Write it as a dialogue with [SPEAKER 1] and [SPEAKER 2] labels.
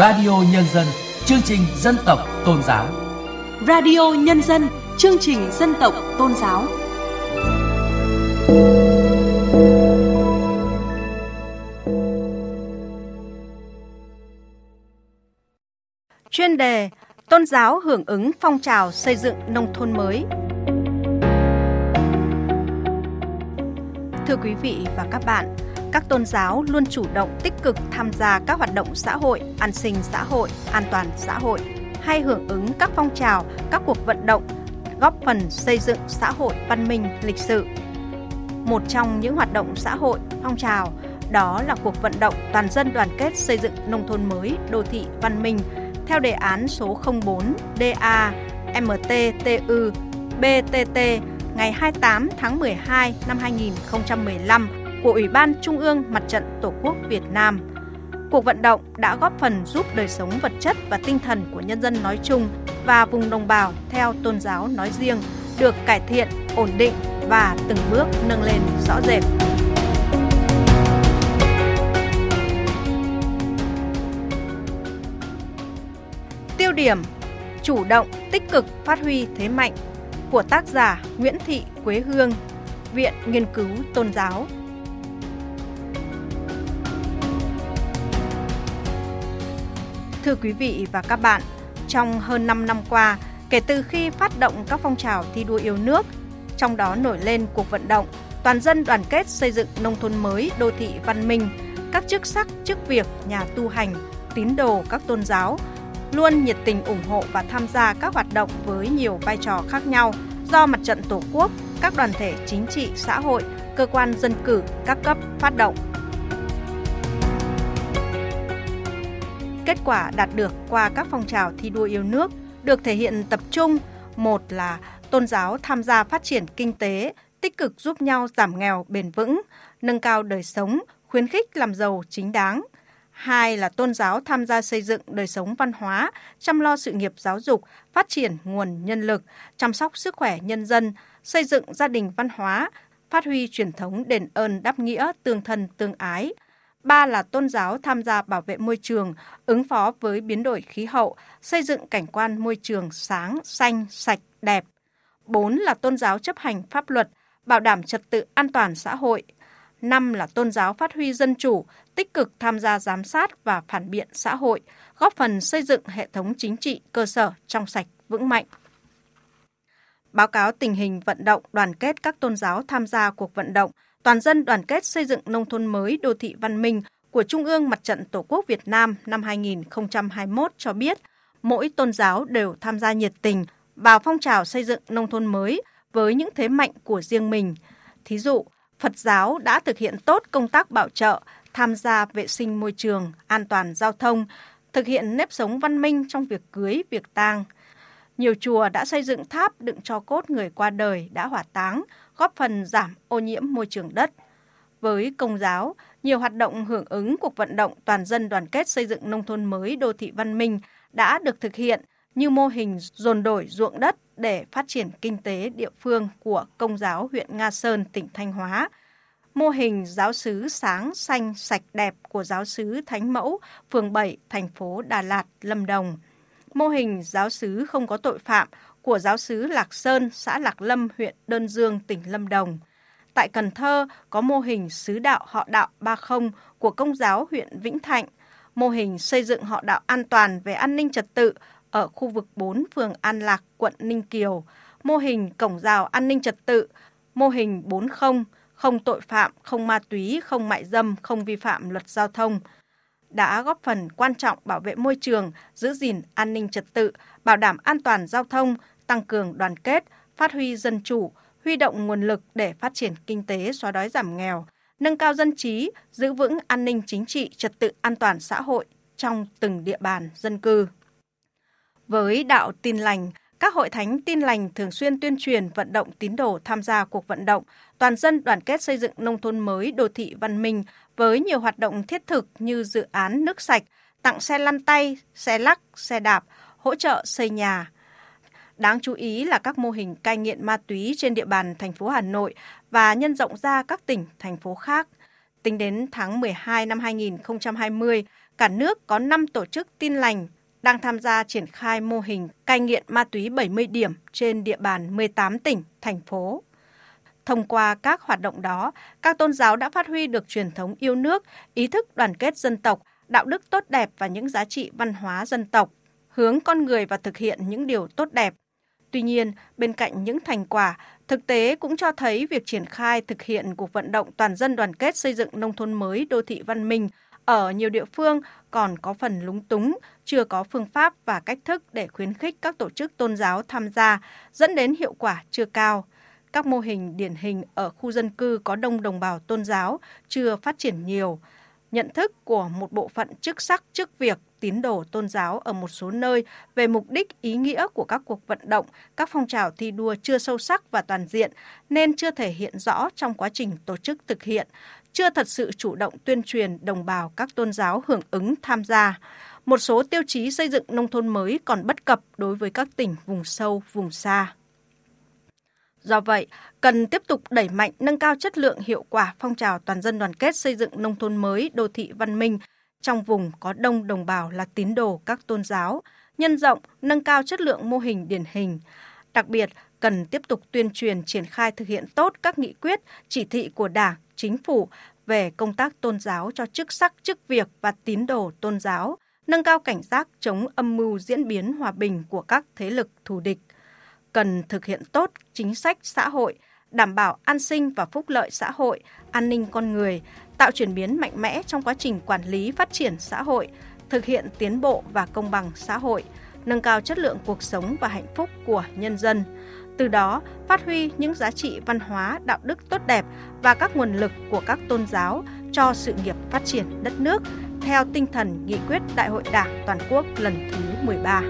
[SPEAKER 1] Radio Nhân dân, chương trình dân tộc tôn giáo.
[SPEAKER 2] Radio Nhân dân, chương trình dân tộc tôn giáo.
[SPEAKER 3] Chuyên đề Tôn giáo hưởng ứng phong trào xây dựng nông thôn mới. Thưa quý vị và các bạn, các tôn giáo luôn chủ động tích cực tham gia các hoạt động xã hội, an sinh xã hội, an toàn xã hội hay hưởng ứng các phong trào, các cuộc vận động góp phần xây dựng xã hội văn minh, lịch sự. Một trong những hoạt động xã hội, phong trào đó là cuộc vận động toàn dân đoàn kết xây dựng nông thôn mới, đô thị văn minh theo đề án số 04 DA MTTU BTT ngày 28 tháng 12 năm 2015 của Ủy ban Trung ương Mặt trận Tổ quốc Việt Nam. Cuộc vận động đã góp phần giúp đời sống vật chất và tinh thần của nhân dân nói chung và vùng đồng bào theo tôn giáo nói riêng được cải thiện, ổn định và từng bước nâng lên rõ rệt. Tiêu điểm chủ động, tích cực phát huy thế mạnh của tác giả Nguyễn Thị Quế Hương, Viện Nghiên cứu Tôn giáo. Thưa quý vị và các bạn, trong hơn 5 năm qua, kể từ khi phát động các phong trào thi đua yêu nước, trong đó nổi lên cuộc vận động toàn dân đoàn kết xây dựng nông thôn mới, đô thị văn minh, các chức sắc, chức việc, nhà tu hành, tín đồ các tôn giáo luôn nhiệt tình ủng hộ và tham gia các hoạt động với nhiều vai trò khác nhau do Mặt trận Tổ quốc, các đoàn thể chính trị, xã hội, cơ quan dân cử các cấp phát động. Kết quả đạt được qua các phong trào thi đua yêu nước được thể hiện tập trung một là tôn giáo tham gia phát triển kinh tế, tích cực giúp nhau giảm nghèo bền vững, nâng cao đời sống, khuyến khích làm giàu chính đáng. Hai là tôn giáo tham gia xây dựng đời sống văn hóa, chăm lo sự nghiệp giáo dục, phát triển nguồn nhân lực, chăm sóc sức khỏe nhân dân, xây dựng gia đình văn hóa, phát huy truyền thống đền ơn đáp nghĩa, tương thân tương ái. Ba là tôn giáo tham gia bảo vệ môi trường, ứng phó với biến đổi khí hậu, xây dựng cảnh quan môi trường sáng, xanh, sạch, đẹp. Bốn là tôn giáo chấp hành pháp luật, bảo đảm trật tự an toàn xã hội. Năm là tôn giáo phát huy dân chủ, tích cực tham gia giám sát và phản biện xã hội, góp phần xây dựng hệ thống chính trị cơ sở trong sạch, vững mạnh. Báo cáo tình hình vận động đoàn kết các tôn giáo tham gia cuộc vận động toàn dân đoàn kết xây dựng nông thôn mới đô thị văn minh của Trung ương Mặt trận Tổ quốc Việt Nam năm 2021 cho biết, mỗi tôn giáo đều tham gia nhiệt tình vào phong trào xây dựng nông thôn mới với những thế mạnh của riêng mình. Thí dụ, Phật giáo đã thực hiện tốt công tác bảo trợ, tham gia vệ sinh môi trường, an toàn giao thông, thực hiện nếp sống văn minh trong việc cưới, việc tang. Nhiều chùa đã xây dựng tháp đựng cho cốt người qua đời đã hỏa táng, góp phần giảm ô nhiễm môi trường đất. Với công giáo, nhiều hoạt động hưởng ứng cuộc vận động toàn dân đoàn kết xây dựng nông thôn mới đô thị văn minh đã được thực hiện như mô hình dồn đổi ruộng đất để phát triển kinh tế địa phương của Công giáo huyện Nga Sơn, tỉnh Thanh Hóa, mô hình giáo sứ sáng xanh sạch đẹp của giáo sứ Thánh Mẫu, phường 7, thành phố Đà Lạt, Lâm Đồng, mô hình giáo sứ không có tội phạm của giáo sứ Lạc Sơn, xã Lạc Lâm, huyện Đơn Dương, tỉnh Lâm Đồng. Tại Cần Thơ có mô hình sứ đạo họ đạo 30 của Công giáo huyện Vĩnh Thạnh, mô hình xây dựng họ đạo an toàn về an ninh trật tự ở khu vực 4 phường An Lạc, quận Ninh Kiều, mô hình cổng rào an ninh trật tự, mô hình 40, không tội phạm, không ma túy, không mại dâm, không vi phạm luật giao thông, đã góp phần quan trọng bảo vệ môi trường, giữ gìn an ninh trật tự, bảo đảm an toàn giao thông, tăng cường đoàn kết, phát huy dân chủ, huy động nguồn lực để phát triển kinh tế xóa đói giảm nghèo, nâng cao dân trí, giữ vững an ninh chính trị, trật tự an toàn xã hội trong từng địa bàn dân cư. Với đạo tin lành, các hội thánh tin lành thường xuyên tuyên truyền vận động tín đồ tham gia cuộc vận động toàn dân đoàn kết xây dựng nông thôn mới đô thị văn minh với nhiều hoạt động thiết thực như dự án nước sạch, tặng xe lăn tay, xe lắc, xe đạp, hỗ trợ xây nhà. Đáng chú ý là các mô hình cai nghiện ma túy trên địa bàn thành phố Hà Nội và nhân rộng ra các tỉnh, thành phố khác. Tính đến tháng 12 năm 2020, cả nước có 5 tổ chức tin lành đang tham gia triển khai mô hình cai nghiện ma túy 70 điểm trên địa bàn 18 tỉnh, thành phố. Thông qua các hoạt động đó, các tôn giáo đã phát huy được truyền thống yêu nước, ý thức đoàn kết dân tộc, đạo đức tốt đẹp và những giá trị văn hóa dân tộc, hướng con người và thực hiện những điều tốt đẹp. Tuy nhiên, bên cạnh những thành quả, thực tế cũng cho thấy việc triển khai thực hiện cuộc vận động toàn dân đoàn kết xây dựng nông thôn mới đô thị văn minh ở nhiều địa phương còn có phần lúng túng, chưa có phương pháp và cách thức để khuyến khích các tổ chức tôn giáo tham gia, dẫn đến hiệu quả chưa cao. Các mô hình điển hình ở khu dân cư có đông đồng bào tôn giáo chưa phát triển nhiều. Nhận thức của một bộ phận chức sắc chức việc tín đồ tôn giáo ở một số nơi về mục đích ý nghĩa của các cuộc vận động, các phong trào thi đua chưa sâu sắc và toàn diện nên chưa thể hiện rõ trong quá trình tổ chức thực hiện, chưa thật sự chủ động tuyên truyền đồng bào các tôn giáo hưởng ứng tham gia. Một số tiêu chí xây dựng nông thôn mới còn bất cập đối với các tỉnh vùng sâu, vùng xa. Do vậy, cần tiếp tục đẩy mạnh nâng cao chất lượng hiệu quả phong trào toàn dân đoàn kết xây dựng nông thôn mới đô thị văn minh trong vùng có đông đồng bào là tín đồ các tôn giáo, nhân rộng, nâng cao chất lượng mô hình điển hình. Đặc biệt, cần tiếp tục tuyên truyền triển khai thực hiện tốt các nghị quyết, chỉ thị của Đảng, Chính phủ về công tác tôn giáo cho chức sắc, chức việc và tín đồ tôn giáo, nâng cao cảnh giác chống âm mưu diễn biến hòa bình của các thế lực thù địch. Cần thực hiện tốt chính sách xã hội, đảm bảo an sinh và phúc lợi xã hội, an ninh con người, tạo chuyển biến mạnh mẽ trong quá trình quản lý phát triển xã hội, thực hiện tiến bộ và công bằng xã hội, nâng cao chất lượng cuộc sống và hạnh phúc của nhân dân. Từ đó, phát huy những giá trị văn hóa, đạo đức tốt đẹp và các nguồn lực của các tôn giáo cho sự nghiệp phát triển đất nước theo tinh thần nghị quyết Đại hội Đảng toàn quốc lần thứ 13.